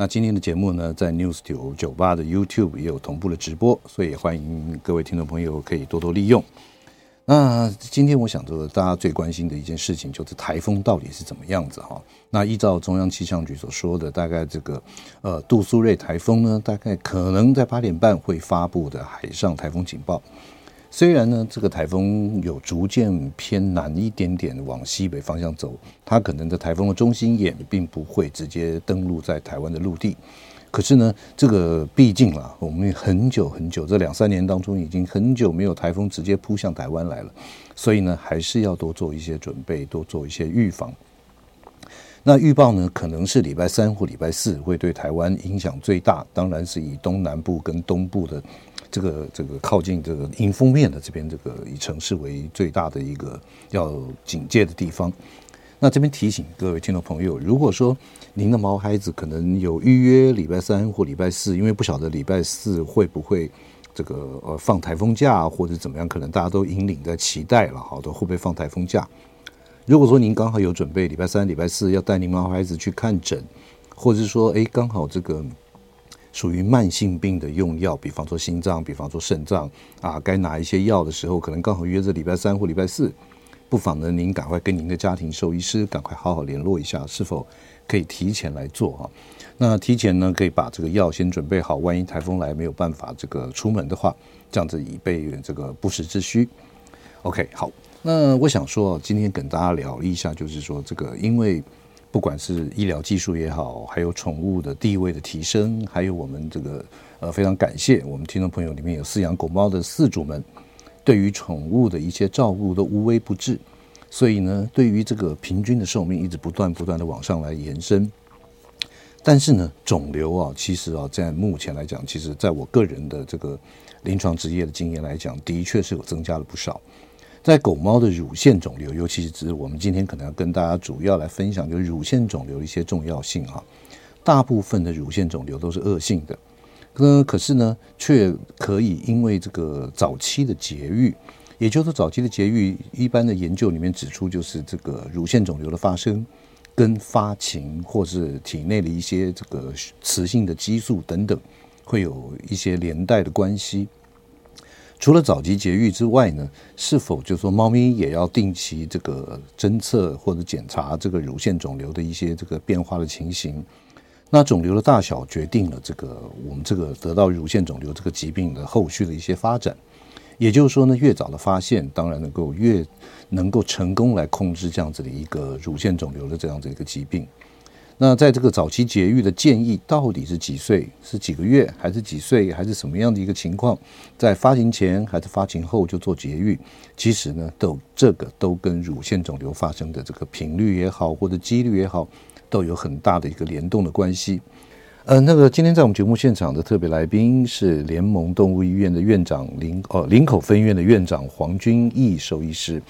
那今天的节目呢，在 News 九九八的 YouTube 也有同步的直播，所以欢迎各位听众朋友可以多多利用。那今天我想着大家最关心的一件事情，就是台风到底是怎么样子哈？那依照中央气象局所说的，大概这个呃杜苏芮台风呢，大概可能在八点半会发布的海上台风警报。虽然呢，这个台风有逐渐偏南一点点往西北方向走，它可能在台风的中心眼并不会直接登陆在台湾的陆地。可是呢，这个毕竟啊，我们很久很久这两三年当中已经很久没有台风直接扑向台湾来了，所以呢，还是要多做一些准备，多做一些预防。那预报呢，可能是礼拜三或礼拜四会对台湾影响最大，当然是以东南部跟东部的。这个这个靠近这个迎风面的这边，这个以城市为最大的一个要警戒的地方。那这边提醒各位听众朋友，如果说您的毛孩子可能有预约礼拜三或礼拜四，因为不晓得礼拜四会不会这个呃放台风假或者怎么样，可能大家都引领在期待了，好的会不会放台风假？如果说您刚好有准备礼拜三、礼拜四要带您毛孩子去看诊，或者是说哎刚好这个。属于慢性病的用药，比方说心脏，比方说肾脏啊，该拿一些药的时候，可能刚好约在礼拜三或礼拜四，不妨呢，您赶快跟您的家庭兽医师赶快好好联络一下，是否可以提前来做哈？那提前呢，可以把这个药先准备好，万一台风来没有办法这个出门的话，这样子以备这个不时之需。OK，好，那我想说，今天跟大家聊一下，就是说这个因为。不管是医疗技术也好，还有宠物的地位的提升，还有我们这个呃非常感谢我们听众朋友里面有饲养狗猫的饲主们，对于宠物的一些照顾都无微不至，所以呢，对于这个平均的寿命一直不断不断的往上来延伸。但是呢，肿瘤啊，其实啊，在目前来讲，其实在我个人的这个临床职业的经验来讲，的确是有增加了不少。在狗猫的乳腺肿瘤，尤其是指我们今天可能要跟大家主要来分享，就是乳腺肿瘤的一些重要性哈。大部分的乳腺肿瘤都是恶性的，那，可是呢，却可以因为这个早期的节育，也就是早期的节育，一般的研究里面指出，就是这个乳腺肿瘤的发生跟发情或是体内的一些这个雌性的激素等等，会有一些连带的关系。除了早期节育之外呢，是否就是说猫咪也要定期这个侦测或者检查这个乳腺肿瘤的一些这个变化的情形？那肿瘤的大小决定了这个我们这个得到乳腺肿瘤这个疾病的后续的一些发展。也就是说呢，越早的发现，当然能够越能够成功来控制这样子的一个乳腺肿瘤的这样子一个疾病。那在这个早期节育的建议到底是几岁？是几个月，还是几岁，还是什么样的一个情况？在发情前还是发情后就做节育？其实呢，都这个都跟乳腺肿瘤发生的这个频率也好，或者几率也好，都有很大的一个联动的关系。呃，那个今天在我们节目现场的特别来宾是联盟动物医院的院长林哦林口分院的院长黄君义兽医师。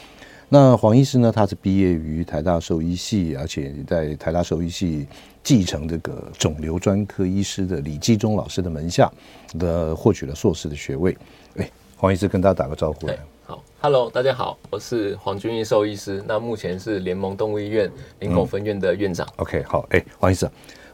那黄医师呢？他是毕业于台大兽医系，而且在台大兽医系继承这个肿瘤专科医师的李继忠老师的门下的获取了硕士的学位。哎，黄医师跟大家打个招呼来。好，Hello，大家好，我是黄君义兽医师。那目前是联盟动物医院林口分院的院长。嗯、OK，好，哎，黄医师。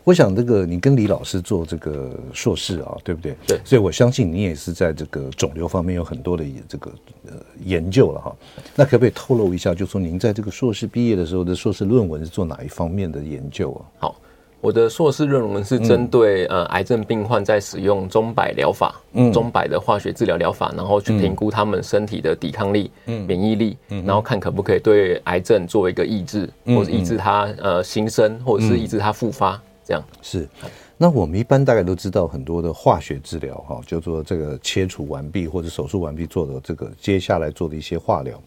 我想这个你跟李老师做这个硕士啊，对不对？对，所以我相信你也是在这个肿瘤方面有很多的这个呃研究了哈。那可不可以透露一下，就说您在这个硕士毕业的时候的硕士论文是做哪一方面的研究啊？好，我的硕士论文是针对呃癌症病患在使用中百疗法，嗯，钟摆的化学治疗疗法，然后去评估他们身体的抵抗力、嗯，免疫力，嗯，然后看可不可以对癌症做一个抑制，或者抑制它呃新生，或者是抑制它复发。这样是，那我们一般大概都知道很多的化学治疗哈，就说这个切除完毕或者手术完毕做的这个接下来做的一些化疗。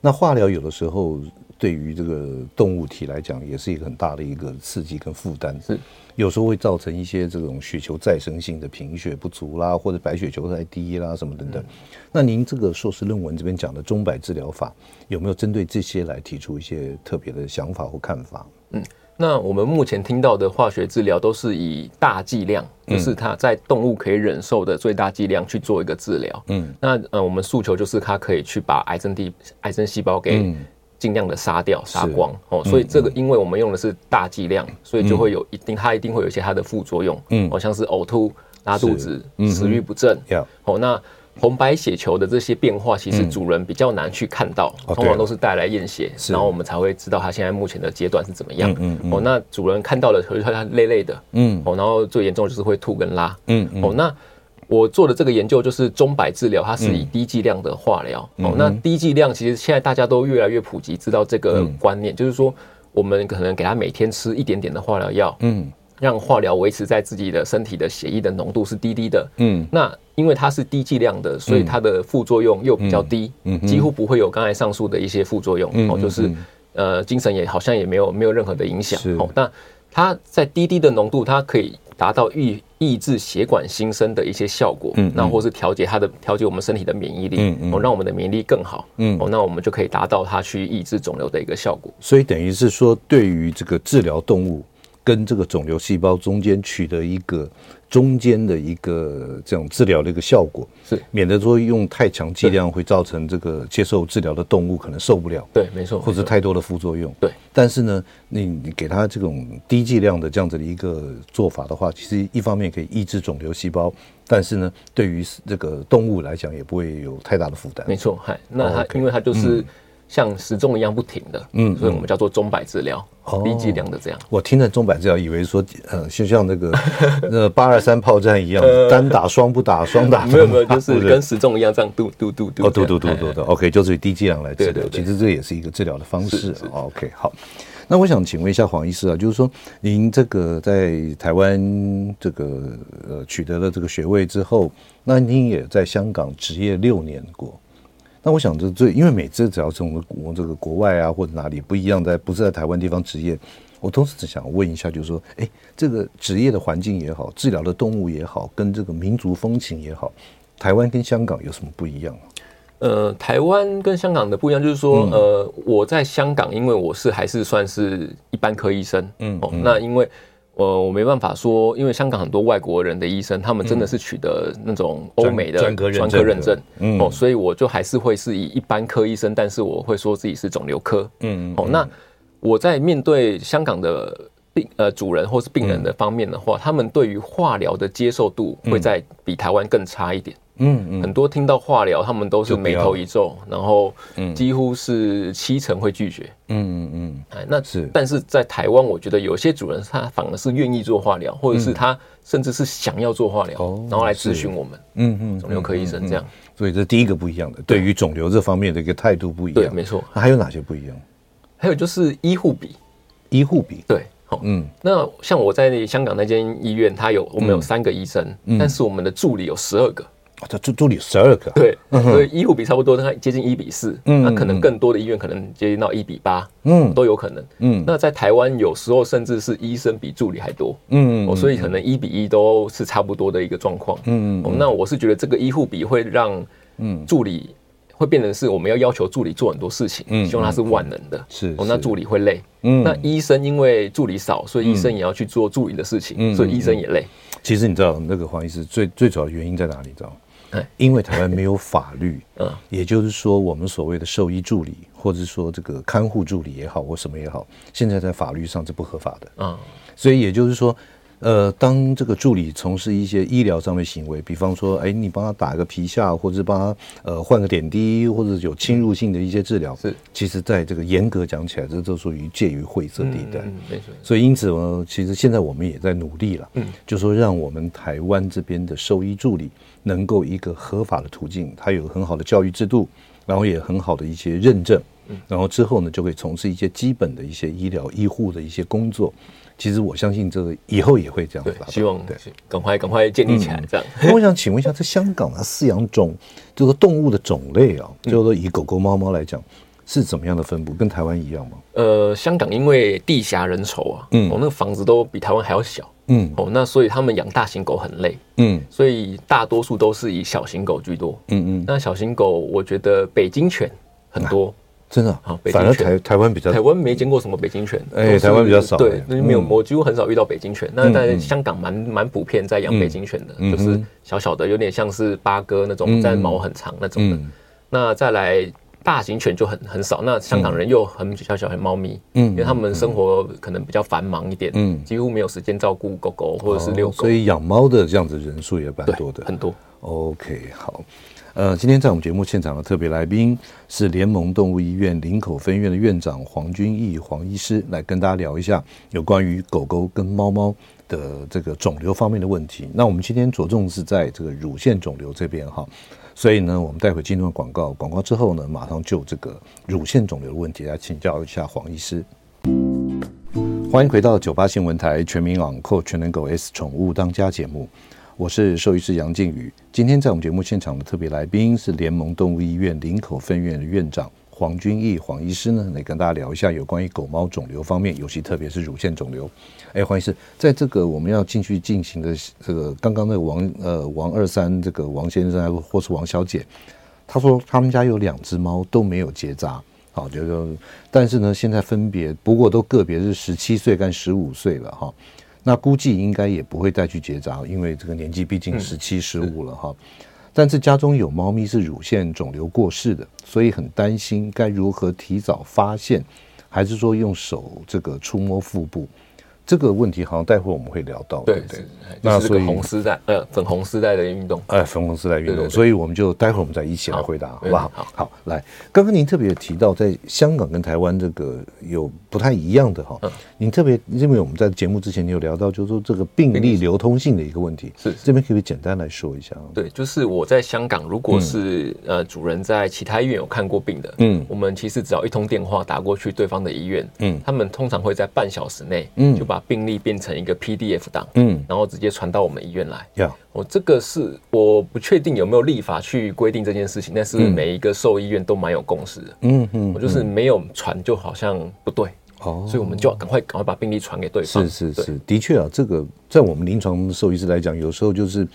那化疗有的时候对于这个动物体来讲，也是一个很大的一个刺激跟负担。是，有时候会造成一些这种血球再生性的贫血不足啦，或者白血球太低啦，什么等等。嗯、那您这个硕士论文这边讲的钟摆治疗法，有没有针对这些来提出一些特别的想法或看法？嗯。那我们目前听到的化学治疗都是以大剂量，就是它在动物可以忍受的最大剂量去做一个治疗。嗯，那呃，我们诉求就是它可以去把癌症地癌症细胞给尽量的杀掉、杀光哦。所以这个，因为我们用的是大剂量，所以就会有一定，它一定会有一些它的副作用。嗯，好像是呕吐、拉肚子、食欲不振。哦，那。红白血球的这些变化，其实主人比较难去看到，嗯、通常都是带来验血，然后我们才会知道它现在目前的阶段是怎么样。嗯嗯。哦，那主人看到了，会他累累的。嗯。哦，然后最严重就是会吐跟拉。嗯嗯。哦，那我做的这个研究就是钟摆治疗，它是以低剂量的化疗。嗯、哦，那低剂量其实现在大家都越来越普及，知道这个观念，嗯、就是说我们可能给他每天吃一点点的化疗药。嗯。让化疗维持在自己的身体的血液的浓度是低低的，嗯，那因为它是低剂量的，所以它的副作用又比较低，嗯，几乎不会有刚才上述的一些副作用，哦，就是呃精神也好像也没有没有任何的影响，哦，那它在低低的浓度，它可以达到抑抑制血管新生的一些效果，嗯，那或是调节它的调节我们身体的免疫力，嗯，哦，让我们的免疫力更好，嗯，哦，那我们就可以达到它去抑制肿瘤的一个效果，所以等于是说，对于这个治疗动物。跟这个肿瘤细胞中间取得一个中间的一个这种治疗的一个效果，是免得说用太强剂量会造成这个接受治疗的动物可能受不了。对，没错，或者太多的副作用。对，但是呢，你你给他这种低剂量的这样子的一个做法的话，其实一方面可以抑制肿瘤细胞，但是呢，对于这个动物来讲也不会有太大的负担。没错，嗨，那它因为它就是。像时钟一样不停的，嗯，所以我们叫做钟摆治疗，低剂量的这样。我听着钟摆治疗，以为说，呃，就像那个 那八二三炮战一样，单打双不打，双打没 有没有，就是跟时钟一样这样嘟嘟嘟嘟。哦，嘟嘟嘟嘟的，OK，就是以低剂量来治疗。其实这也是一个治疗的方式。OK，好。那我想请问一下黄医师啊，就是说您这个在台湾这个呃取得了这个学位之后，那您也在香港执业六年过。那我想这最，因为每次只要从国这个国外啊或者哪里不一样，在不是在台湾地方执业，我都是只想问一下，就是说，哎，这个职业的环境也好，治疗的动物也好，跟这个民族风情也好，台湾跟香港有什么不一样？呃，台湾跟香港的不一样，就是说，嗯、呃，我在香港，因为我是还是算是一般科医生，嗯，哦，那因为。呃，我没办法说，因为香港很多外国人的医生，他们真的是取得那种欧美的专科认证，嗯，哦，所以我就还是会是以一般科医生，但是我会说自己是肿瘤科，嗯，哦，那我在面对香港的病呃主人或是病人的方面的话，他们对于化疗的接受度会在比台湾更差一点。嗯嗯，很多听到化疗，他们都是眉头一皱，然后几乎是七成会拒绝。嗯嗯嗯，哎，那是，但是在台湾，我觉得有些主人他反而是愿意做化疗，或者是他甚至是想要做化疗，然后来咨询我们。嗯嗯，肿瘤科医生这样。所以这第一个不一样的，对于肿瘤这方面的一个态度不一样。对，没错。还有哪些不一样？还有就是医护比，医护比。对，好，嗯，那像我在香港那间医院，他有我们有三个医生，但是我们的助理有十二个。这助助理十二个，对，所以医护比差不多，它接近一比四，嗯，那可能更多的医院可能接近到一比八，嗯，都有可能，嗯，那在台湾有时候甚至是医生比助理还多，嗯，所以可能一比一都是差不多的一个状况，嗯，那我是觉得这个医护比会让，嗯，助理会变成是我们要要求助理做很多事情，嗯，希望他是万能的，是，哦，那助理会累，嗯，那医生因为助理少，所以医生也要去做助理的事情，所以医生也累。其实你知道那个黄医师最最主要的原因在哪里？知道吗？因为台湾没有法律，嗯，也就是说，我们所谓的兽医助理，或者说这个看护助理也好，或什么也好，现在在法律上是不合法的，嗯，所以也就是说。呃，当这个助理从事一些医疗上面行为，比方说，哎，你帮他打个皮下，或者帮他呃换个点滴，或者有侵入性的一些治疗，是，其实在这个严格讲起来，这都属于介于灰色地带。嗯，没错。所以因此呢，其实现在我们也在努力了，嗯，就说让我们台湾这边的兽医助理能够一个合法的途径，它有很好的教育制度，然后也很好的一些认证，然后之后呢，就可以从事一些基本的一些医疗医护的一些工作。其实我相信这个以后也会这样子，希望对，赶快赶快建立起来这样。那 我想请问一下，在香港啊，饲养种这个动物的种类啊，就是说以狗狗、猫猫来讲，是怎么样的分布？跟台湾一样吗？呃，香港因为地狭人稠啊，嗯，哦，那个房子都比台湾还要小，嗯，哦，那所以他们养大型狗很累，嗯，所以大多数都是以小型狗居多，嗯嗯。那小型狗，我觉得北京犬很多。真的？啊，反而台台湾比较，台湾没见过什么北京犬，哎，台湾比较少，对，那没有，我几乎很少遇到北京犬。那在香港蛮蛮普遍在养北京犬的，就是小小的，有点像是八哥那种，但毛很长那种的。那再来大型犬就很很少。那香港人又很小小的猫咪，嗯，因为他们生活可能比较繁忙一点，嗯，几乎没有时间照顾狗狗或者是遛狗，所以养猫的这样子人数也蛮多的，很多。OK，好。呃，今天在我们节目现场的特别来宾是联盟动物医院林口分院的院长黄君义黄医师，来跟大家聊一下有关于狗狗跟猫猫的这个肿瘤方面的问题。那我们今天着重是在这个乳腺肿瘤这边哈，所以呢，我们待会进入广告，广告之后呢，马上就这个乳腺肿瘤的问题来请教一下黄医师。欢迎回到九八新闻台全民网购全能狗 S 宠物当家节目。我是兽医师杨靖宇，今天在我们节目现场的特别来宾是联盟动物医院林口分院的院长黄君毅黄医师呢，来跟大家聊一下有关于狗猫肿瘤方面，尤其特别是乳腺肿瘤。哎，黄医师，在这个我们要进去进行的这个刚刚那个王呃王二三这个王先生或是王小姐，他说他们家有两只猫都没有结扎，好，就是说，但是呢，现在分别不过都个别是十七岁跟十五岁了哈。那估计应该也不会再去结扎，因为这个年纪毕竟十七十五了哈。但是家中有猫咪是乳腺肿瘤过世的，所以很担心该如何提早发现，还是说用手这个触摸腹部？这个问题好像待会我们会聊到，对对？那所以红丝带呃粉红丝带的运动，哎粉红丝带运动，所以我们就待会我们再一起来回答，好不好？好，来，刚刚您特别提到在香港跟台湾这个有不太一样的哈，您特别因为我们在节目之前你有聊到，就是说这个病例流通性的一个问题，是这边可以简单来说一下？对，就是我在香港，如果是呃主人在其他医院有看过病的，嗯，我们其实只要一通电话打过去对方的医院，嗯，他们通常会在半小时内，嗯，就把病例变成一个 PDF 档，嗯，然后直接传到我们医院来。呀，我这个是我不确定有没有立法去规定这件事情，但是每一个兽医院都蛮有共识的。嗯嗯，我就是没有传就好像不对哦，所以我们就要赶快赶快把病例传给对方。是是是，的确啊，这个在我们临床兽医师来讲，有时候就是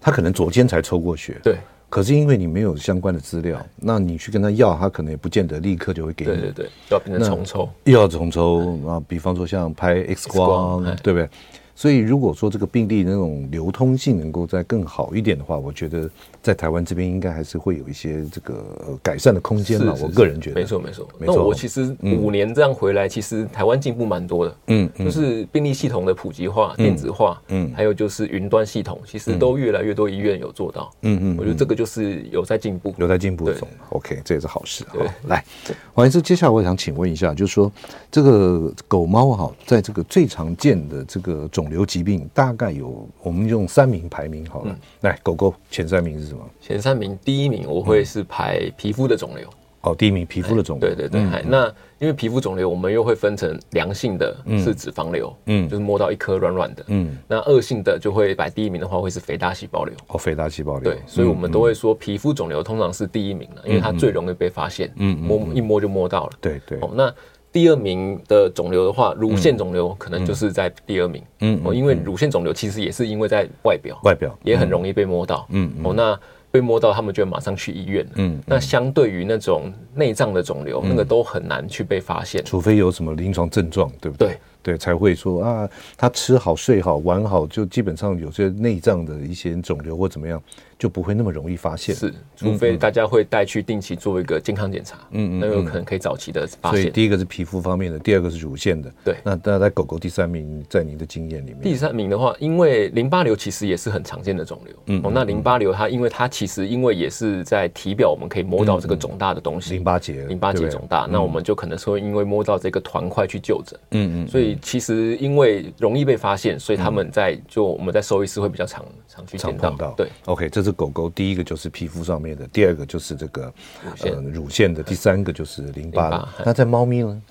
他可能昨天才抽过血，对。可是因为你没有相关的资料，那你去跟他要，他可能也不见得立刻就会给你。对对对，要变成重抽，又要重抽啊！比方说像拍 X 光，对不对？所以，如果说这个病例那种流通性能够再更好一点的话，我觉得在台湾这边应该还是会有一些这个改善的空间嘛。我个人觉得，没错没错。那我其实五年这样回来，其实台湾进步蛮多的。嗯，就是病例系统的普及化、电子化，嗯，还有就是云端系统，其实都越来越多医院有做到。嗯嗯，我觉得这个就是有在进步，有在进步中。OK，这也是好事。好，来，黄医师，接下来我想请问一下，就是说这个狗猫哈，在这个最常见的这个肿瘤疾病大概有，我们用三名排名好了。来，狗狗前三名是什么？前三名，第一名我会是排皮肤的肿瘤。哦，第一名皮肤的肿瘤。对对对。嗯、那因为皮肤肿瘤，我们又会分成良性的，是脂肪瘤，嗯，就是摸到一颗软软的，嗯。那恶性的就会排第一名的话，会是肥大细胞瘤。哦，肥大细胞瘤。对，所以我们都会说皮肤肿瘤通常是第一名了，因为它最容易被发现，嗯，摸一摸就摸到了。对对。哦，那。第二名的肿瘤的话，乳腺肿瘤可能就是在第二名。嗯，哦，因为乳腺肿瘤其实也是因为在外表，外表也很容易被摸到。嗯，哦，那被摸到，他们就马上去医院。嗯，那相对于那种内脏的肿瘤，那个都很难去被发现，除非有什么临床症状，对不对？对。对，才会说啊，他吃好、睡好、玩好，就基本上有些内脏的一些肿瘤或怎么样，就不会那么容易发现。是，除非大家会带去定期做一个健康检查，嗯嗯，那有可能可以早期的发现。所以第一个是皮肤方面的，第二个是乳腺的。对，那那在狗狗第三名，在您的经验里面，第三名的话，因为淋巴瘤其实也是很常见的肿瘤。嗯，哦，那淋巴瘤它因为它其实因为也是在体表，我们可以摸到这个肿大的东西，淋巴结，淋巴结肿大，那我们就可能说因为摸到这个团块去就诊。嗯嗯，所以。其实因为容易被发现，所以他们在就我们在兽医师会比较常常去见到。对，OK，这是狗狗第一个就是皮肤上面的，第二个就是这个乳腺、呃、乳腺的，第三个就是淋巴。那在猫咪呢？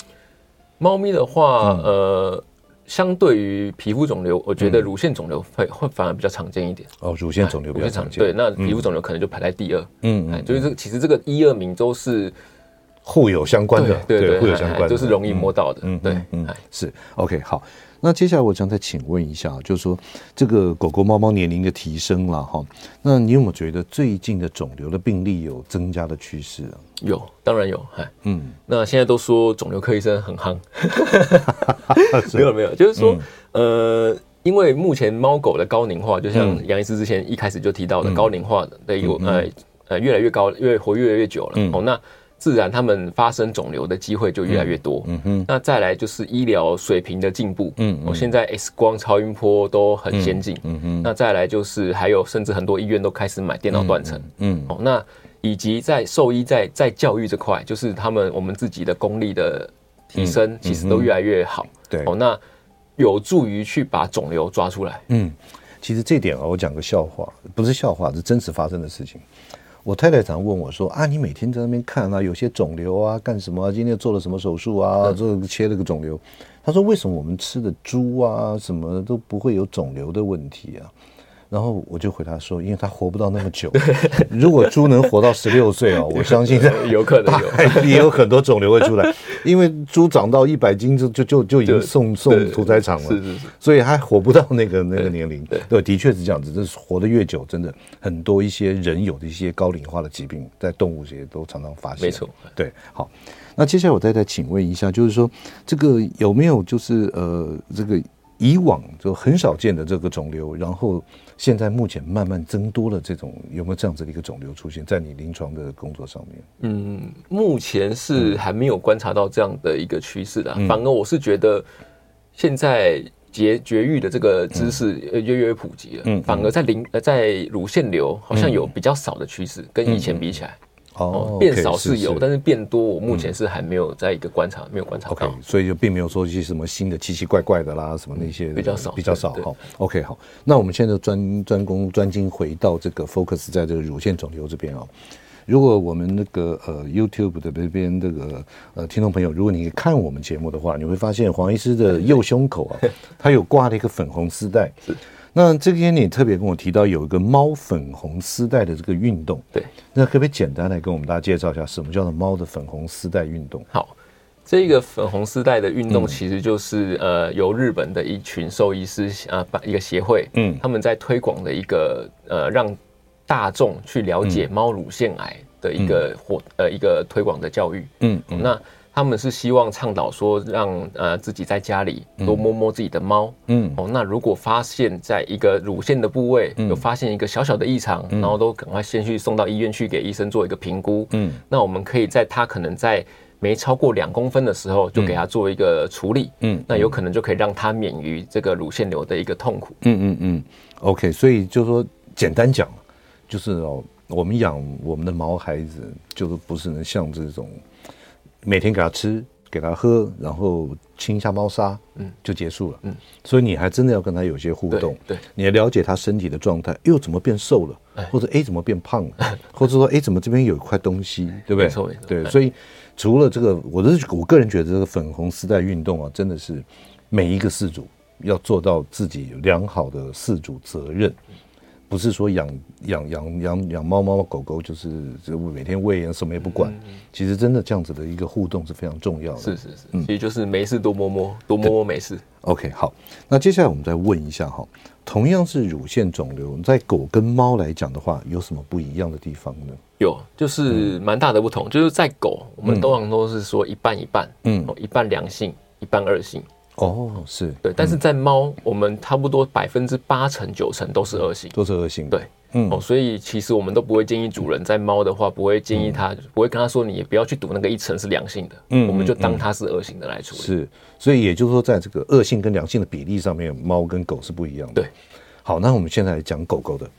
猫咪的话，嗯、呃，相对于皮肤肿瘤，我觉得乳腺肿瘤会会反而比较常见一点。哦，乳腺肿瘤比较常见。对，那皮肤肿瘤可能就排在第二。嗯，就是这个其实这个一二名都是。互有相关的，对对，互有相关的，就是容易摸到的。嗯，对，嗯，是 OK 好。那接下来我想再请问一下，就是说这个狗狗、猫猫年龄的提升了哈，那你有没有觉得最近的肿瘤的病例有增加的趋势啊？有，当然有。哎，嗯，那现在都说肿瘤科医生很夯，没有没有，就是说，呃，因为目前猫狗的高龄化，就像杨医师之前一开始就提到的，高龄化的一个呃呃越来越高，越活越来越久了。哦，那。自然，他们发生肿瘤的机会就越来越多。嗯哼，那再来就是医疗水平的进步。嗯，我现在 X 光、超音波都很先进。嗯哼，那再来就是还有，甚至很多医院都开始买电脑断层。嗯，哦，那以及在兽医在在教育这块，就是他们我们自己的功力的提升，其实都越来越好。对，哦，那有助于去把肿瘤抓出来。嗯，其实这点啊，我讲个笑话，不是笑话，是真实发生的事情。我太太常问我说：“啊，你每天在那边看啊，有些肿瘤啊，干什么啊？今天做了什么手术啊？这个切了个肿瘤。”他说：“为什么我们吃的猪啊，什么都不会有肿瘤的问题啊？”然后我就回答说，因为他活不到那么久。如果猪能活到十六岁 啊，我相信有可能有，也有很多肿瘤会出来。因为猪长到一百斤就就就就已经送送屠宰场了，是是是，所以还活不到那个那个年龄。对，的确是这样子，就是活得越久，真的很多一些人有的一些高龄化的疾病，在动物界都常常发现。没错，对，好。那接下来我再再请问一下，就是说这个有没有就是呃这个。以往就很少见的这个肿瘤，然后现在目前慢慢增多了，这种有没有这样子的一个肿瘤出现在你临床的工作上面？嗯，目前是还没有观察到这样的一个趋势的，反而我是觉得现在绝绝育的这个知识越越越普及了，嗯，反而在临呃在乳腺瘤好像有比较少的趋势，跟以前比起来。哦，变少是有，但是变多，我目前是还没有在一个观察，没有观察到。OK，所以就并没有说一些什么新的奇奇怪怪的啦，什么那些比较少，比较少。好，OK，好，那我们现在专专攻专精回到这个 focus 在这个乳腺肿瘤这边啊。如果我们那个呃 YouTube 的这边这个呃听众朋友，如果你看我们节目的话，你会发现黄医师的右胸口啊，他有挂了一个粉红丝带。那这边你特别跟我提到有一个猫粉红丝带的这个运动，对，那可不可以简单来跟我们大家介绍一下什么叫做猫的粉红丝带运动？好，这个粉红丝带的运动其实就是、嗯、呃由日本的一群兽医师啊，一个协会，嗯，他们在推广的一个呃让大众去了解猫乳腺癌的一个活、嗯、呃一个推广的教育，嗯，嗯。那。他们是希望倡导说，让呃自己在家里多摸摸自己的猫，嗯，哦，那如果发现在一个乳腺的部位有发现一个小小的异常，然后都赶快先去送到医院去给医生做一个评估，嗯，那我们可以在它可能在没超过两公分的时候就给它做一个处理，嗯，那有可能就可以让它免于这个乳腺瘤的一个痛苦，嗯嗯嗯，OK，所以就说简单讲，就是哦，我们养我们的毛孩子，就是不是能像这种。每天给它吃，给它喝，然后清一下猫砂，嗯，就结束了，嗯，所以你还真的要跟它有些互动，对，对。你要了解它身体的状态，又怎么变瘦了，哎、或者哎怎么变胖了，或者说哎怎么这边有一块东西，对不对？没错，没错，对，所以除了这个，我的我个人觉得这个粉红丝带运动啊，真的是每一个饲主要做到自己良好的饲主责任。不是说养养养养养猫猫狗狗就是就每天喂什么也不管，其实真的这样子的一个互动是非常重要的。是是是，其实就是没事多摸摸，多摸摸没事。OK，好，那接下来我们再问一下哈，同样是乳腺肿瘤，在狗跟猫来讲的话，有什么不一样的地方呢？有，就是蛮大的不同，就是在狗，我们通常都是说一半一半，嗯，一半良性，一半恶性。哦，是。对，但是在猫，我们差不多百分之八成九成都是恶性，都是恶性，对，嗯，哦，所以其实我们都不会建议主人在猫的话，不会建议他，不会跟他说，你也不要去赌那个一层是良性的，嗯，我们就当它是恶性的来处理。是，所以也就是说，在这个恶性跟良性的比例上面，猫跟狗是不一样的。对，好，那我们现在来讲狗狗的，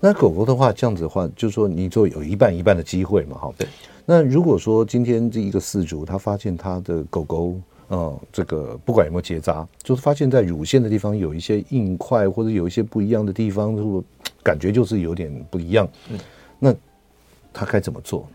那狗狗的话，这样子的话，就是说你就有一半一半的机会嘛，哈，对。那如果说今天这一个饲主他发现他的狗狗，哦，这个不管有没有结扎，就是发现在乳腺的地方有一些硬块，或者有一些不一样的地方，如果感觉就是有点不一样。嗯，那他该怎么做？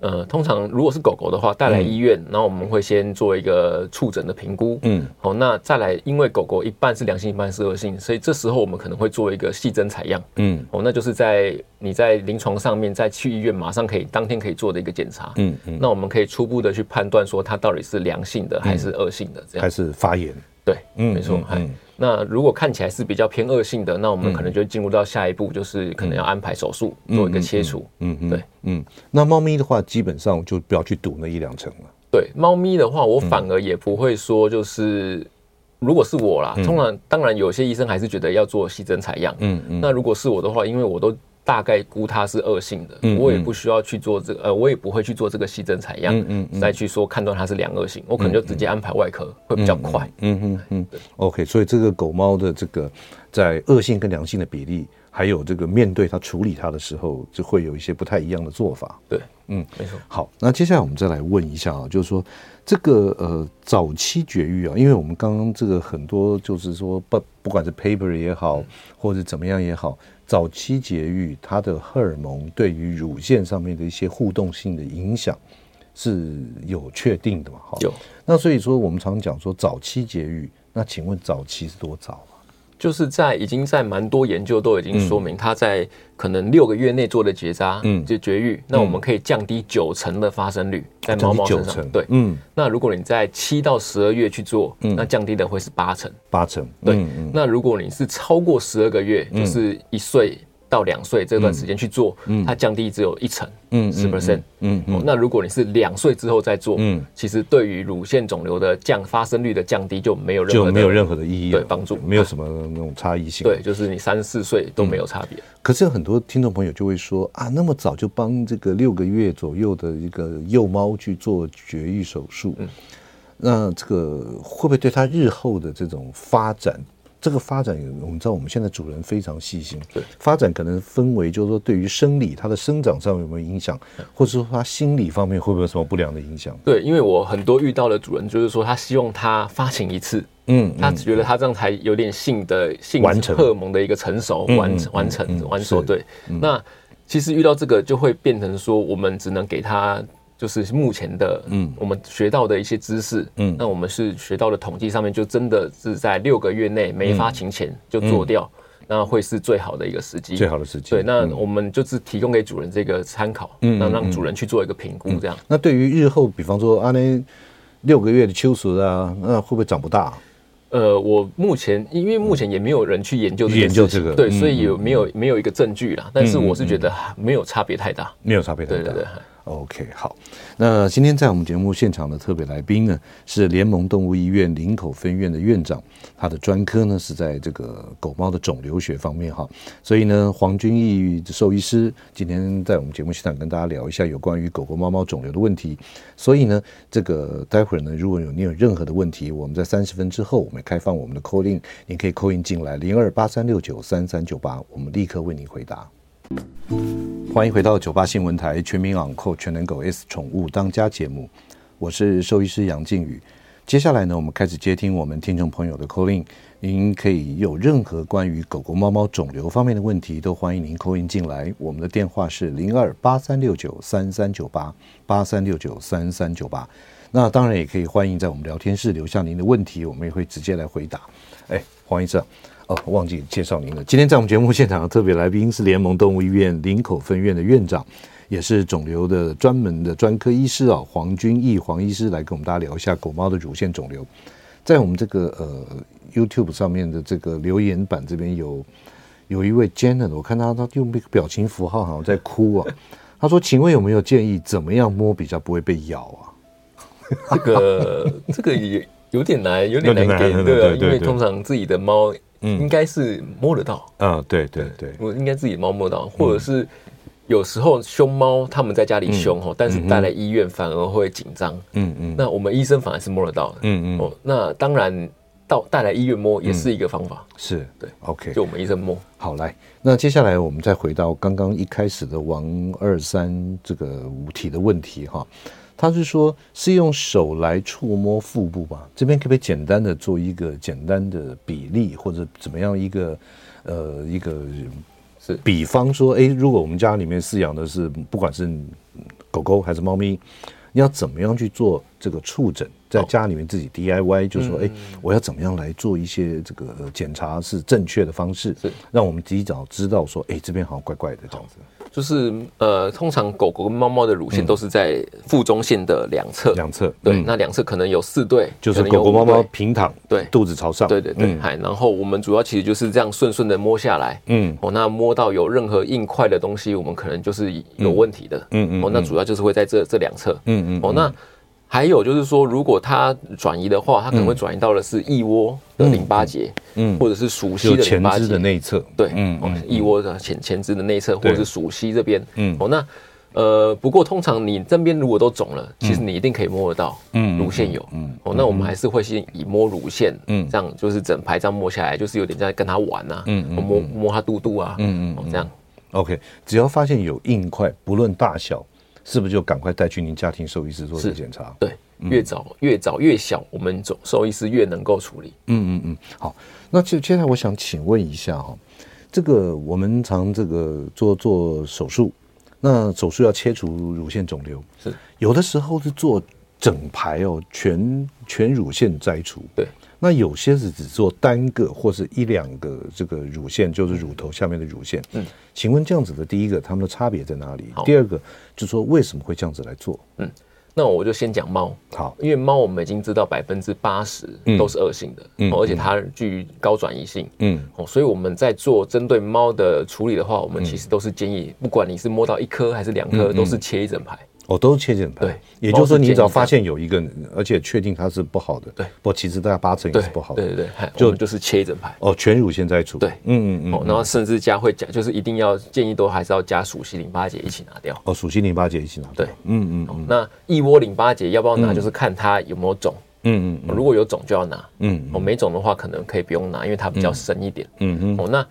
呃，通常如果是狗狗的话，带来医院，嗯、然后我们会先做一个触诊的评估。嗯，好，那再来，因为狗狗一半是良性，一半是恶性，所以这时候我们可能会做一个细针采样。嗯，哦，那就是在你在临床上面，再去医院马上可以当天可以做的一个检查。嗯嗯，那我们可以初步的去判断说它到底是良性的还是恶性的，这样、嗯、还是发炎。对，嗯，没错，嗯。那如果看起来是比较偏恶性的，那我们可能就进入到下一步，就是可能要安排手术做一个切除。嗯嗯，对，嗯。那猫咪的话，基本上就不要去赌那一两成了。对，猫咪的话，我反而也不会说，就是如果是我啦，通常当然有些医生还是觉得要做细针采样。嗯嗯。那如果是我的话，因为我都。大概估它是恶性的，我也不需要去做这个，呃，我也不会去做这个细针采样，嗯嗯，再去说判断它是良恶性，我可能就直接安排外科会比较快，嗯嗯嗯，对，OK，所以这个狗猫的这个在恶性跟良性的比例，还有这个面对它处理它的时候，就会有一些不太一样的做法，对，嗯，没错。好，那接下来我们再来问一下啊，就是说这个呃早期绝育啊，因为我们刚刚这个很多就是说不不管是 paper 也好，或者怎么样也好。早期节育，它的荷尔蒙对于乳腺上面的一些互动性的影响是有确定的嘛？哈，有。那所以说，我们常讲说早期节育，那请问早期是多早啊？就是在已经在蛮多研究都已经说明，它在可能六个月内做的结扎，嗯，就绝育，那我们可以降低九成的发生率在猫猫身上。对，嗯。那如果你在七到十二月去做，那降低的会是八成，八成。对，那如果你是超过十二个月，就是一岁。到两岁这段时间去做，嗯，它降低只有一成，嗯，十 percent，嗯，那如果你是两岁之后再做，嗯，其实对于乳腺肿瘤的降发生率的降低就没有任何就没有任何的意义，对帮助，没有什么那种差异性，对，就是你三四岁都没有差别。可是很多听众朋友就会说啊，那么早就帮这个六个月左右的一个幼猫去做绝育手术，嗯，那这个会不会对它日后的这种发展？这个发展，我们知道我们现在主人非常细心。对，发展可能分为，就是说对于生理它的生长上有没有影响，或者说它心理方面会不会有什么不良的影响？对，因为我很多遇到的主人就是说，他希望他发情一次，嗯，他只觉得他这样才有点性的性荷尔蒙的一个成熟完成完成完成。对，那其实遇到这个就会变成说，我们只能给他。就是目前的，嗯，我们学到的一些知识，嗯，那我们是学到的统计上面，就真的是在六个月内没发情前就做掉，那会是最好的一个时机，最好的时机。对，那我们就是提供给主人这个参考，嗯，那让主人去做一个评估，这样。那对于日后，比方说啊，那六个月的秋实啊，那会不会长不大？呃，我目前因为目前也没有人去研究研究这个，对，所以有没有没有一个证据啦。但是我是觉得没有差别太大，没有差别太大，对对对。OK，好，那今天在我们节目现场的特别来宾呢，是联盟动物医院林口分院的院长，他的专科呢是在这个狗猫的肿瘤学方面哈，所以呢，黄君义兽医师今天在我们节目现场跟大家聊一下有关于狗狗、猫猫肿瘤的问题，所以呢，这个待会儿呢，如果有你有任何的问题，我们在三十分之后，我们开放我们的 call in，你可以 call in 进来零二八三六九三三九八，我们立刻为您回答。欢迎回到九八新闻台全民昂扣全能狗 S 宠物当家节目，我是兽医师杨靖宇。接下来呢，我们开始接听我们听众朋友的 call in。您可以有任何关于狗狗、猫猫肿瘤方面的问题，都欢迎您 call in 进来。我们的电话是零二八三六九三三九八八三六九三三九八。那当然也可以欢迎在我们聊天室留下您的问题，我们也会直接来回答。哎，黄医生。哦，忘记介绍您了。今天在我们节目现场的特别来宾是联盟动物医院林口分院的院长，也是肿瘤的专门的专科医师啊，黄君义黄医师来跟我们大家聊一下狗猫的乳腺肿瘤。在我们这个呃 YouTube 上面的这个留言板这边有有一位 Janet，我看他他用那个表情符号好像在哭啊。他说：“请问有没有建议怎么样摸比较不会被咬啊？”这个这个也有点难，有点难给，对，对，对，对，因为通常自己的猫。嗯，应该是摸得到。啊，对对对，我应该自己猫摸到，或者是有时候凶猫他们在家里凶吼，但是带来医院反而会紧张。嗯嗯，那我们医生反而是摸得到的。嗯嗯，哦，那当然到带来医院摸也是一个方法。是对，OK，就我们医生摸。好，来，那接下来我们再回到刚刚一开始的王二三这个五题的问题哈。他是说，是用手来触摸腹部吧？这边可不可以简单的做一个简单的比例，或者怎么样一个呃一个是比方说，哎，如果我们家里面饲养的是不管是狗狗还是猫咪，你要怎么样去做这个触诊？在家里面自己 DIY，就是说，哎，我要怎么样来做一些这个检查是正确的方式，是让我们及早知道说，哎，这边好像怪怪的这样子。就是呃，通常狗狗跟猫猫的乳腺都是在腹中线的两侧，两侧对，那两侧可能有四对，就是狗狗猫猫平躺，对，肚子朝上，对对对，嗨，然后我们主要其实就是这样顺顺的摸下来，嗯，哦，那摸到有任何硬块的东西，我们可能就是有问题的，嗯嗯，哦，那主要就是会在这这两侧，嗯嗯，哦，那。还有就是说，如果它转移的话，它可能会转移到的是腋窝的淋巴结，嗯，或者是鼠悉的淋巴结。的内侧，对，嗯，腋窝的前前肢的内侧，或者是鼠悉这边，嗯，哦，那呃，不过通常你这边如果都肿了，其实你一定可以摸得到，嗯，乳腺有，嗯，哦，那我们还是会先以摸乳腺，嗯，这样就是整排这样摸下来，就是有点在跟它玩呐，嗯，摸摸它肚肚啊，嗯嗯，这样，OK，只要发现有硬块，不论大小。是不是就赶快带去您家庭兽医师做这个检查？对，越早越早越小，我们总兽医师越能够处理。嗯嗯嗯，好。那接接下来我想请问一下哈，这个我们常这个做做手术，那手术要切除乳腺肿瘤，是有的时候是做整排哦，全全乳腺摘除。对。那有些是只做单个或是一两个这个乳腺，就是乳头下面的乳腺。嗯，请问这样子的第一个，它们的差别在哪里？第二个就是说为什么会这样子来做？嗯，那我就先讲猫。好，因为猫我们已经知道百分之八十都是恶性的，嗯，而且它具高转移性。嗯，哦，所以我们在做针对猫的处理的话，我们其实都是建议，不管你是摸到一颗还是两颗，都是切一整排。哦，都是切整排，对，也就是说，你只要发现有一个，而且确定它是不好的，对，不，其实大概八成也是不好的，对对对，就就是切一整排，哦，全乳腺摘除，对，嗯嗯嗯，然后甚至加会加，就是一定要建议都还是要加鼠蹊淋巴结一起拿掉，哦，鼠蹊淋巴结一起拿掉，对，嗯嗯，那一窝淋巴结要不要拿，就是看它有没有肿，嗯嗯，如果有肿就要拿，嗯，哦，没肿的话可能可以不用拿，因为它比较深一点，嗯嗯，哦，那。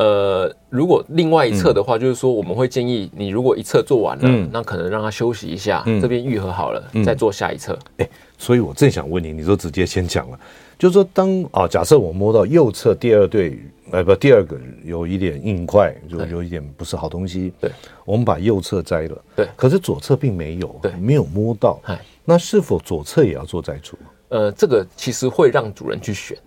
呃，如果另外一侧的话，就是说我们会建议你，如果一侧做完了，那可能让他休息一下，这边愈合好了，再做下一侧。哎，所以我正想问你，你就直接先讲了，就是说当啊，假设我摸到右侧第二对，呃，不，第二个有一点硬块，就有一点不是好东西。对，我们把右侧摘了。对，可是左侧并没有，对，没有摸到。那是否左侧也要做摘除？呃，这个其实会让主人去选。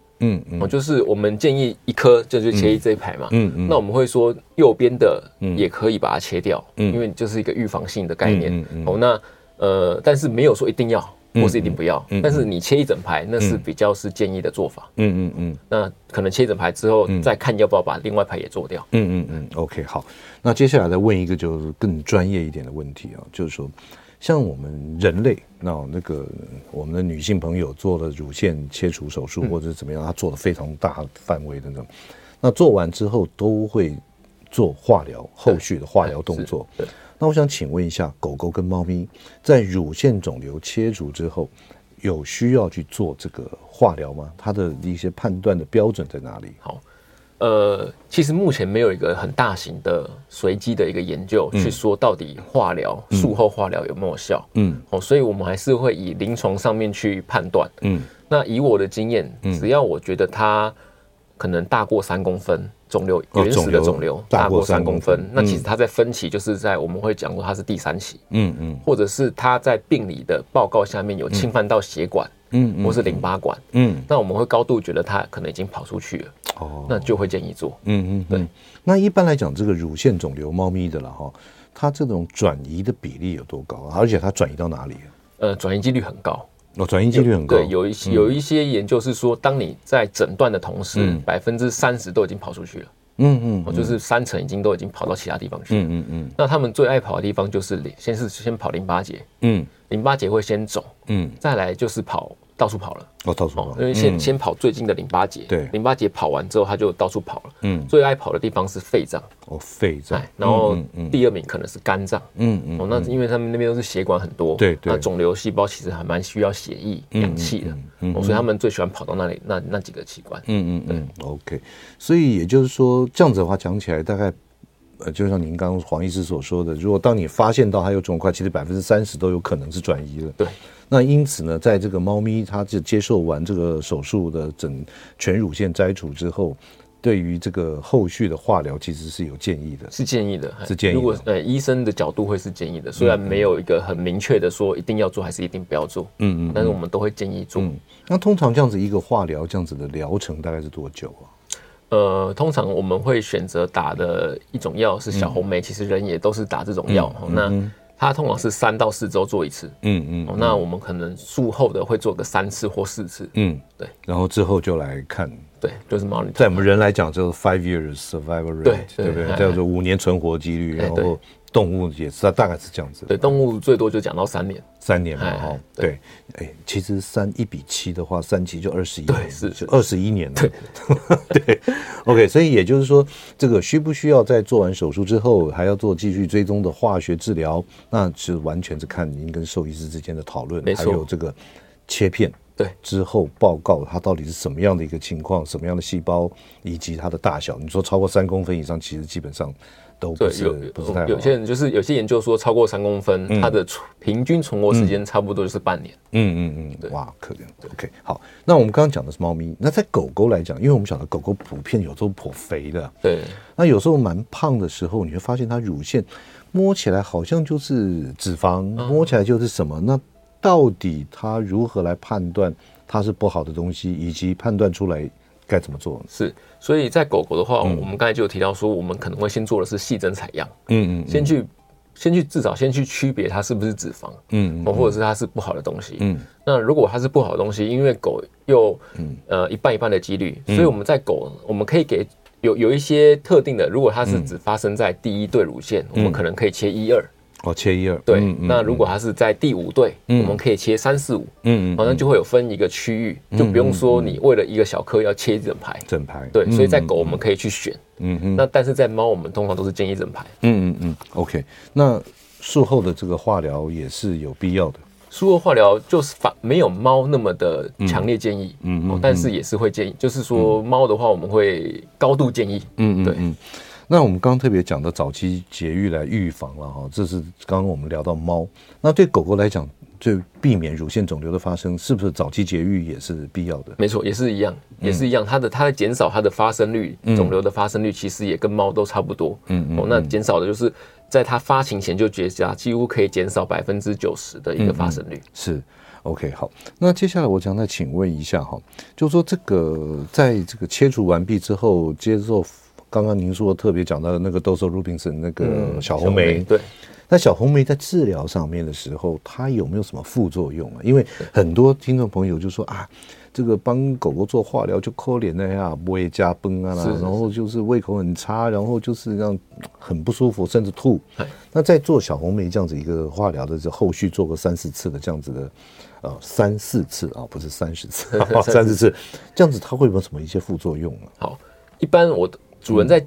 嗯，哦，就是我们建议一颗就是切一这一排嘛，嗯嗯，那我们会说右边的也可以把它切掉，嗯，因为就是一个预防性的概念，嗯嗯，哦，那呃，但是没有说一定要或是一定不要，但是你切一整排那是比较是建议的做法，嗯嗯嗯，那可能切一整排之后再看要不要把另外一排也做掉，嗯嗯嗯，OK，好，那接下来再问一个就是更专业一点的问题啊，就是说。像我们人类，那那个我们的女性朋友做了乳腺切除手术或者怎么样，她做了非常大范围的那种，那做完之后都会做化疗，后续的化疗动作。那我想请问一下，狗狗跟猫咪在乳腺肿瘤切除之后，有需要去做这个化疗吗？它的一些判断的标准在哪里？好。呃，其实目前没有一个很大型的随机的一个研究去说到底化疗术后化疗有没有效。嗯，哦，所以我们还是会以临床上面去判断。嗯，那以我的经验，只要我觉得它可能大过三公分。肿瘤原始的肿瘤大过三公分，那其实它在分期，就是在我们会讲过它是第三期，嗯嗯，或者是它在病理的报告下面有侵犯到血管，嗯，或是淋巴管，嗯，那我们会高度觉得它可能已经跑出去了，哦，那就会建议做，嗯嗯，对。那一般来讲，这个乳腺肿瘤猫咪的了哈，它这种转移的比例有多高？而且它转移到哪里？呃，转移几率很高。哦，转移几率很高。对，有一些有一些研究是说，当你在诊断的同时，百分之三十都已经跑出去了。嗯嗯，就是三成已经都已经跑到其他地方去了。嗯嗯嗯。那他们最爱跑的地方就是先是先跑淋巴结。嗯。淋巴结会先肿。嗯。再来就是跑。到处跑了。哦，到处跑，因为先先跑最近的淋巴结，对，淋巴结跑完之后，他就到处跑了。嗯，最爱跑的地方是肺脏。哦，肺脏，然后第二名可能是肝脏，嗯嗯，哦，那因为他们那边都是血管很多，对对，那肿瘤细胞其实还蛮需要血液、氧气的，嗯，所以他们最喜欢跑到那里那那几个器官，嗯嗯嗯，OK，所以也就是说这样子的话讲起来，大概呃，就像您刚刚黄医师所说的，如果当你发现到它有肿块，其实百分之三十都有可能是转移了，对。那因此呢，在这个猫咪它就接受完这个手术的整全乳腺摘除之后，对于这个后续的化疗，其实是有建议的，是建议的，是建议的。如果呃医生的角度会是建议的，虽然没有一个很明确的说一定要做还是一定不要做，嗯嗯，但是我们都会建议做。嗯，那通常这样子一个化疗这样子的疗程大概是多久啊？呃，通常我们会选择打的一种药是小红莓，嗯、其实人也都是打这种药，嗯、那它通常是三到四周做一次，嗯嗯，嗯，那我们可能术后的会做个三次或四次，嗯，对，然后之后就来看。对，就是猫。在我们人来讲，就是 five years survival rate，对，对不对？叫做五年存活几率。然后动物也是，它大概是这样子。对，动物最多就讲到三年。三年嘛，哈。对，哎，其实三一比七的话，三七就二十一年，对，是就二十一年了。对，对。OK，所以也就是说，这个需不需要在做完手术之后，还要做继续追踪的化学治疗？那是完全是看您跟兽医师之间的讨论，还有这个切片。对，之后报告它到底是什么样的一个情况，什么样的细胞以及它的大小。你说超过三公分以上，其实基本上都不是不是太好。有些人就是有些研究说超过三公分，嗯、它的平均存活时间差不多就是半年。嗯嗯嗯，对，哇，可怜。OK，好，那我们刚刚讲的是猫咪，那在狗狗来讲，因为我们晓得狗狗普遍有时候颇肥的，对，那有时候蛮胖的时候，你会发现它乳腺摸起来好像就是脂肪，摸起来就是什么、嗯、那。到底他如何来判断它是不好的东西，以及判断出来该怎么做？是，所以在狗狗的话，嗯、我们刚才就有提到说，我们可能会先做的是细针采样，嗯，嗯嗯，先去先去至少先去区别它是不是脂肪，嗯，嗯，或者是它是不好的东西，嗯，那如果它是不好的东西，因为狗又嗯。呃一半一半的几率，所以我们在狗我们可以给有有一些特定的，如果它是只发生在第一对乳腺，嗯、我们可能可以切一二。哦，切一二对，嗯嗯、那如果它是在第五对，嗯、我们可以切三四五，嗯嗯，好像就会有分一个区域，嗯、就不用说你为了一个小颗要切一整排，整排，对，所以在狗我们可以去选，嗯嗯，那但是在猫我们通常都是建议整排，嗯嗯嗯，OK，那术后的这个化疗也是有必要的，术后化疗就是反没有猫那么的强烈建议，嗯嗯，但是也是会建议，就是说猫的话我们会高度建议，嗯对。嗯那我们刚刚特别讲的早期节育来预防了哈，这是刚刚我们聊到猫。那对狗狗来讲，就避免乳腺肿瘤的发生，是不是早期节育也是必要的？没错，也是一样，也是一样。它的它的减少它的发生率，肿瘤的发生率其实也跟猫都差不多。嗯嗯。哦，那减少的就是在它发情前就绝痂，几乎可以减少百分之九十的一个发生率。是，OK，好。那接下来我想再请问一下哈，就是说这个在这个切除完毕之后接受。刚刚您说特别讲到的那个 Doxorubicin 那个小红梅，嗯、对，那小红梅在治疗上面的时候，它有没有什么副作用啊？因为很多听众朋友就说啊，这个帮狗狗做化疗就抠脸的呀，不会加崩啊，然后就是胃口很差，然后就是让很不舒服，甚至吐。那在做小红梅这样子一个化疗的这后续做个三四次的这样子的，呃，三四次啊，不是三十次，三四次这样子，它会有什么一些副作用啊？好，一般我。主人在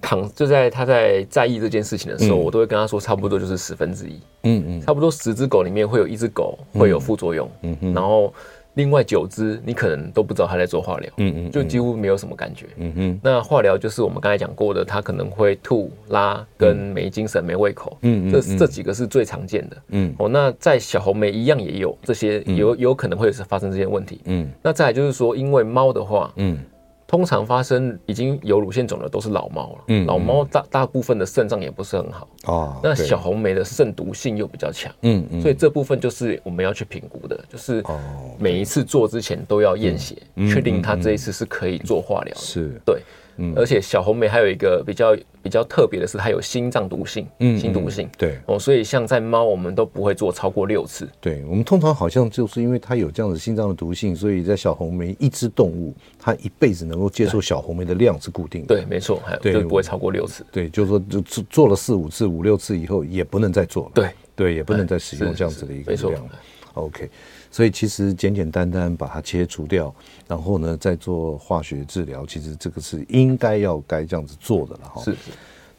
躺，就在他在在意这件事情的时候，我都会跟他说，差不多就是十分之一。嗯嗯，差不多十只狗里面会有一只狗会有副作用。嗯嗯，然后另外九只你可能都不知道他在做化疗。嗯嗯，就几乎没有什么感觉。嗯嗯，那化疗就是我们刚才讲过的，他可能会吐、拉跟没精神、没胃口。嗯嗯，这这几个是最常见的。嗯哦，那在小红梅一样也有这些，有有可能会是发生这些问题。嗯，那再来就是说，因为猫的话，嗯。通常发生已经有乳腺肿瘤都是老猫了，嗯，老猫大大部分的肾脏也不是很好。哦。那小红莓的肾毒性又比较强，嗯嗯，所以这部分就是我们要去评估的，就是每一次做之前都要验血，确定它这一次是可以做化疗的，是。对。嗯，而且小红莓还有一个比较比较特别的是，它有心脏毒性，嗯，心毒性，对哦，所以像在猫，我们都不会做超过六次。对，我们通常好像就是因为它有这样子心脏的毒性，所以在小红莓一只动物，它一辈子能够接受小红莓的量是固定的。对，没错，还有就不会超过六次。对，就是说就做做了四五次、五六次以后，也不能再做了。对对，也不能再使用这样子的一个量。OK。所以其实简简单单把它切除掉，然后呢再做化学治疗，其实这个是应该要该这样子做的了哈。是是。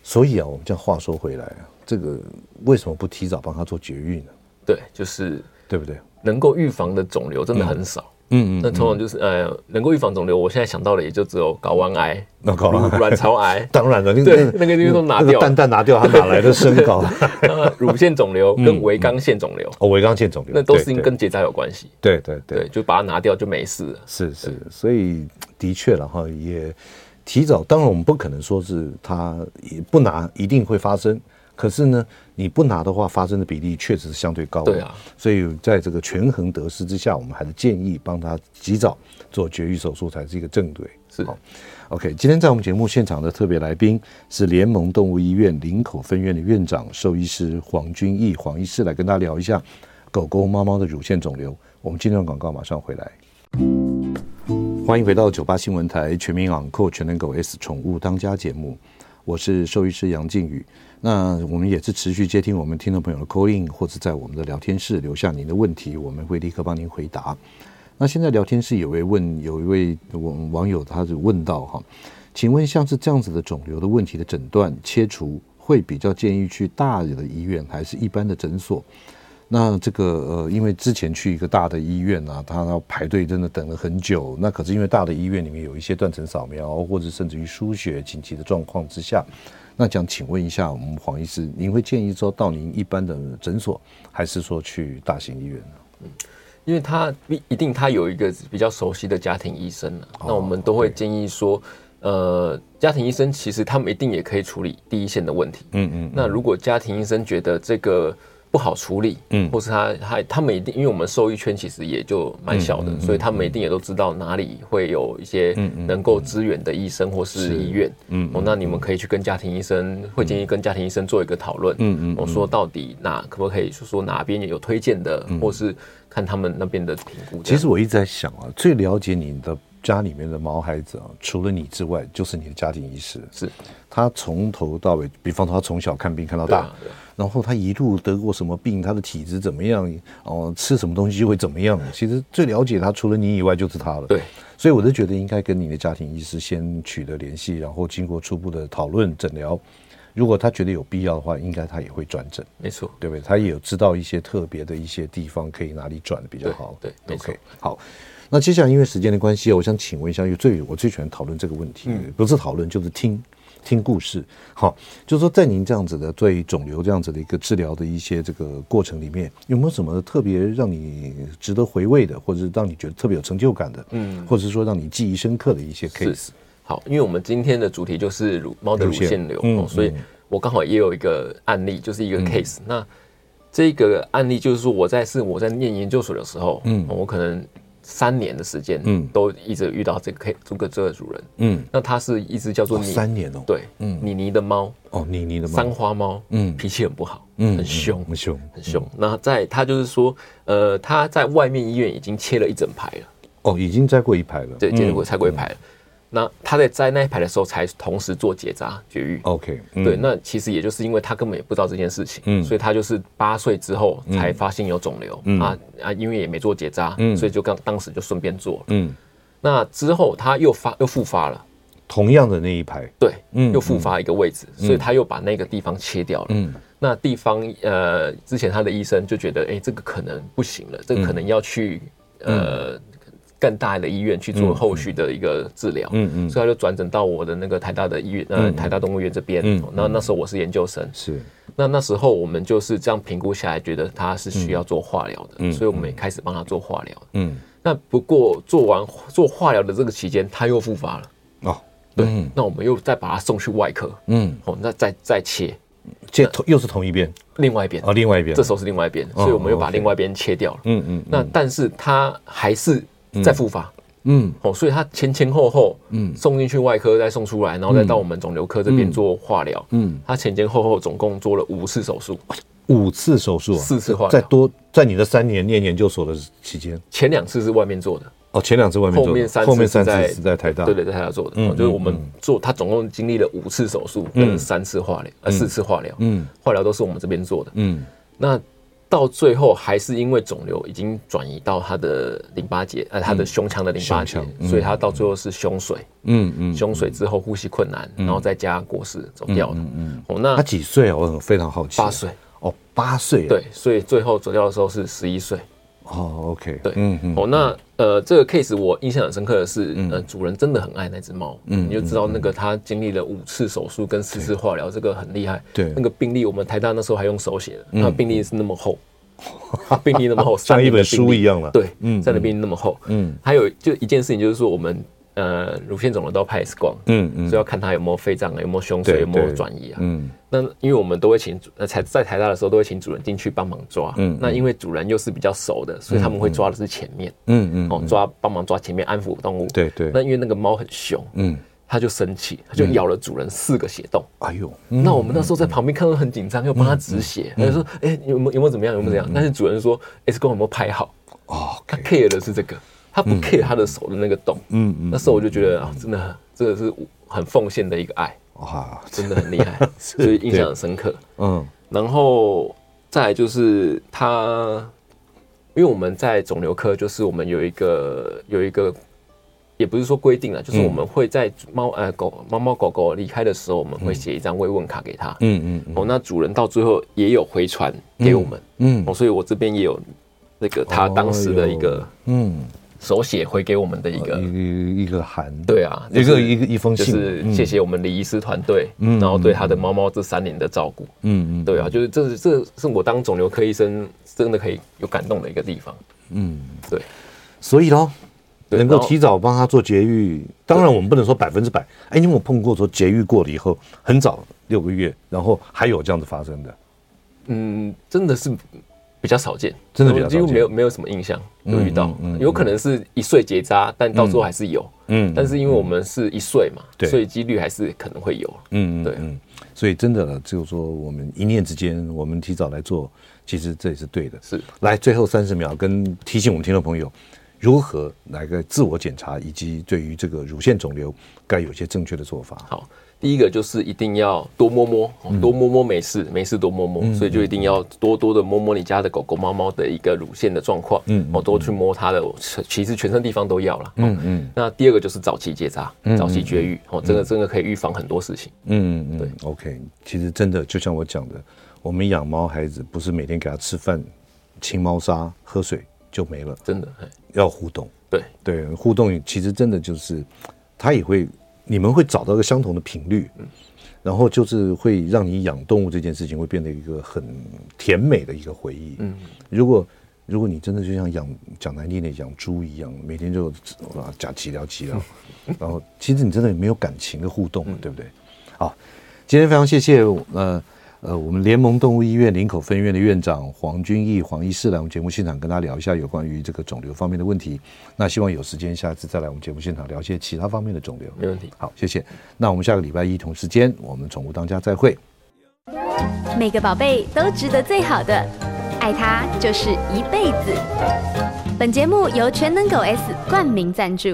所以啊，我们这样话说回来啊，这个为什么不提早帮他做绝育呢？对，就是对不对？能够预防的肿瘤真的很少。嗯嗯嗯，那通常就是呃，能够预防肿瘤，我现在想到的也就只有睾丸癌、卵巢癌。当然了，对，那个都拿掉，蛋蛋拿掉，它哪来的身高？乳腺肿瘤跟维刚腺肿瘤，哦，维刚腺肿瘤，那都是跟结扎有关系。对对对，就把它拿掉就没事了。是是，所以的确了哈，也。提早，当然我们不可能说是它也不拿一定会发生，可是呢，你不拿的话，发生的比例确实是相对高的。对啊，所以在这个权衡得失之下，我们还是建议帮他及早做绝育手术才是一个正对。是好，OK。今天在我们节目现场的特别来宾是联盟动物医院林口分院的院长兽医师黄君义黄医师来跟大家聊一下狗狗、猫猫的乳腺肿瘤。我们今天的广告马上回来。欢迎回到九八新闻台全民昂购全能狗 S 宠物当家节目，我是兽医师杨靖宇。那我们也是持续接听我们听众朋友的 call in，或者在我们的聊天室留下您的问题，我们会立刻帮您回答。那现在聊天室有位问，有一位我们网友，他是问到哈，请问像是这样子的肿瘤的问题的诊断切除，会比较建议去大的医院，还是一般的诊所？那这个呃，因为之前去一个大的医院啊，他要排队，真的等了很久。那可是因为大的医院里面有一些断层扫描，或者甚至于输血紧急的状况之下，那想请问一下我们黄医师，您会建议说到您一般的诊所，还是说去大型医院呢？嗯，因为他一一定他有一个比较熟悉的家庭医生，哦，那我们都会建议说，呃，家庭医生其实他们一定也可以处理第一线的问题。嗯嗯，嗯。那如果家庭医生觉得这个。不好处理，嗯，或是他他他们一定，因为我们受益圈其实也就蛮小的，嗯嗯嗯，所以他们一定也都知道哪里会有一些能够支援的医生或是医院，嗯，嗯，哦，那你们可以去跟家庭医生，会建议跟家庭医生做一个讨论，嗯嗯，我说到底哪可不可以说说哪边有推荐的，或是看他们那边的评估。其实我一直在想啊，最了解你的家里面的毛孩子啊，除了你之外，就是你的家庭医师，是。他从头到尾，比方说他从小看病看到大。然后他一路得过什么病，他的体质怎么样？哦，吃什么东西就会怎么样？其实最了解他除了你以外就是他了。对，所以我就觉得应该跟你的家庭医师先取得联系，然后经过初步的讨论诊疗，如果他觉得有必要的话，应该他也会转诊。没错，对不对？他也有知道一些特别的一些地方可以哪里转的比较好。对，对，OK，好。那接下来因为时间的关系，我想请问一下，因为最我最喜欢讨论这个问题，嗯、不是讨论就是听。听故事，好，就是说，在您这样子的对肿瘤这样子的一个治疗的一些这个过程里面，有没有什么特别让你值得回味的，或者是让你觉得特别有成就感的，嗯，或者是说让你记忆深刻的一些 case？好，因为我们今天的主题就是乳猫的乳腺瘤，嗯，所以我刚好也有一个案例，就是一个 case，嗯。那这个案例就是说，我在是我在念研究所的时候，嗯，我可能。三年的时间，嗯，都一直遇到这个这个这个主人，嗯，那它是一只叫做三年哦，对，嗯，妮妮的猫，哦，妮妮的猫，三花猫，嗯，脾气很不好，嗯，很凶，很凶，很凶。那在它就是说，呃，它在外面医院已经切了一整排了，哦，已经摘过一排了，对，切过，拆过一排了。嗯那他在摘那一排的时候，才同时做结扎绝育。OK，、嗯、对，那其实也就是因为他根本也不知道这件事情，嗯，所以他就是八岁之后才发现有肿瘤，嗯。啊啊，因为也没做结扎，嗯，所以就刚当时就顺便做了，嗯，那之后他又发又复发了，同样的那一排，对，嗯，又复发一个位置，嗯、所以他又把那个地方切掉了，嗯，那地方呃，之前他的医生就觉得，哎、欸，这个可能不行了，这个可能要去、嗯、呃。更大的医院去做后续的一个治疗，嗯嗯，所以他就转诊到我的那个台大的医院，呃，台大动物园这边，嗯，那那时候我是研究生，是，那那时候我们就是这样评估下来，觉得他是需要做化疗的，嗯，所以我们也开始帮他做化疗，嗯，那不过做完做化疗的这个期间，他又复发了，哦，对，那我们又再把他送去外科，嗯，哦，那再再切，切同又是同一边，另外一边，哦，另外一边，这时候是另外一边，所以我们又把另外一边切掉了，嗯嗯，那但是他还是。再复发，嗯，哦，所以他前前后后，嗯，送进去外科，再送出来，然后再到我们肿瘤科这边做化疗，嗯，他前前后后总共做了五次手术，五次手术，四次化疗，在多在你的三年念研究所的期间，前两次是外面做的，哦，前两次外面做的，后面三次是在是在台大，对对，在台大做的，嗯，就是我们做，他总共经历了五次手术跟三次化疗，呃，四次化疗，嗯，化疗都是我们这边做的，嗯，那。到最后还是因为肿瘤已经转移到他的淋巴结，呃，他的胸腔的淋巴结，所以他到最后是胸水，嗯嗯，胸水之后呼吸困难，然后再加过世走掉的。嗯哦，那他几岁啊？我非常好奇。八岁。哦，八岁。对，所以最后走掉的时候是十一岁。哦，OK。对，嗯嗯。哦，那呃，这个 case 我印象很深刻的是，呃，主人真的很爱那只猫，嗯，你就知道那个他经历了五次手术跟四次化疗，这个很厉害。对，那个病历我们台大那时候还用手写的，那病历是那么厚。病历那么厚，像一本书一样了。对，嗯，在那边那么厚，嗯，还有就一件事情，就是说我们呃乳腺肿瘤都要拍 X 光，嗯嗯，所以要看它有没有肺脏啊，有没有胸水，有没有转移啊。嗯，那因为我们都会请呃在在台大的时候都会请主人进去帮忙抓。嗯，那因为主人又是比较熟的，所以他们会抓的是前面。嗯嗯，哦，抓帮忙抓前面安抚动物。对对。那因为那个猫很凶，嗯，它就生气，它就咬了主人四个血洞。哎呦，那我们那时候在旁边看到很紧张，又帮它止血，他就说：“哎，有没有有没有怎么样？有没有怎样？”但是主人说：“X 光有没有拍好？”哦，他 care 的是这个。他不 care 他的手的那个洞，嗯嗯，那时候我就觉得啊，真的，这个是很奉献的一个爱，哇，真的很厉害，所以印象很深刻，嗯，然后再来就是他，因为我们在肿瘤科，就是我们有一个有一个，也不是说规定了，就是我们会在猫呃狗猫猫狗狗离开的时候，我们会写一张慰问卡给他，嗯嗯，哦，那主人到最后也有回传给我们，嗯，哦，所以我这边也有那个他当时的一个，嗯。手写回给我们的一个一一个函，对啊，一个一个一封信，就是谢谢我们李医师团队，然后对他的猫猫这三年的照顾，嗯嗯，对啊，就是这是这是我当肿瘤科医生真的可以有感动的一个地方，嗯，对，所以喽，能够提早帮他做节育，当然我们不能说百分之百，哎，你有没有碰过说节育过了以后很早六个月，然后还有这样子发生的？嗯，真的是。比较少见，真的比较几乎没有没有什么印象有遇到，有可能是一岁结扎，但到时候还是有，嗯，但是因为我们是一岁嘛，对，所以几率还是可能会有，嗯，对，嗯，所以真的就是说，我们一念之间，我们提早来做，其实这也是对的。是，来最后三十秒，跟提醒我们听众朋友，如何来个自我检查，以及对于这个乳腺肿瘤该有些正确的做法。好。第一个就是一定要多摸摸，多摸摸没事，没事多摸摸，所以就一定要多多的摸摸你家的狗狗、猫猫的一个乳腺的状况，嗯，哦，多去摸它的，其实全身地方都要了，嗯嗯。那第二个就是早期结扎，早期绝育，哦，这个真的可以预防很多事情，嗯嗯，对，OK。其实真的就像我讲的，我们养猫孩子不是每天给它吃饭、清猫砂、喝水就没了，真的要互动，对对，互动其实真的就是它也会。你们会找到一个相同的频率，然后就是会让你养动物这件事情会变得一个很甜美的一个回忆。嗯，如果如果你真的就像养讲难听点养猪一样，每天就啊假齐聊齐聊，然后其实你真的没有感情的互动，对不对？好，今天非常谢谢呃。呃，我们联盟动物医院林口分院的院长黄君义黄医师来我们节目现场跟大家聊一下有关于这个肿瘤方面的问题。那希望有时间下次再来我们节目现场聊一些其他方面的肿瘤。没问题。好，谢谢。那我们下个礼拜一同时间，我们宠物当家再会。每个宝贝都值得最好的，爱它就是一辈子。本节目由全能狗 S 冠名赞助。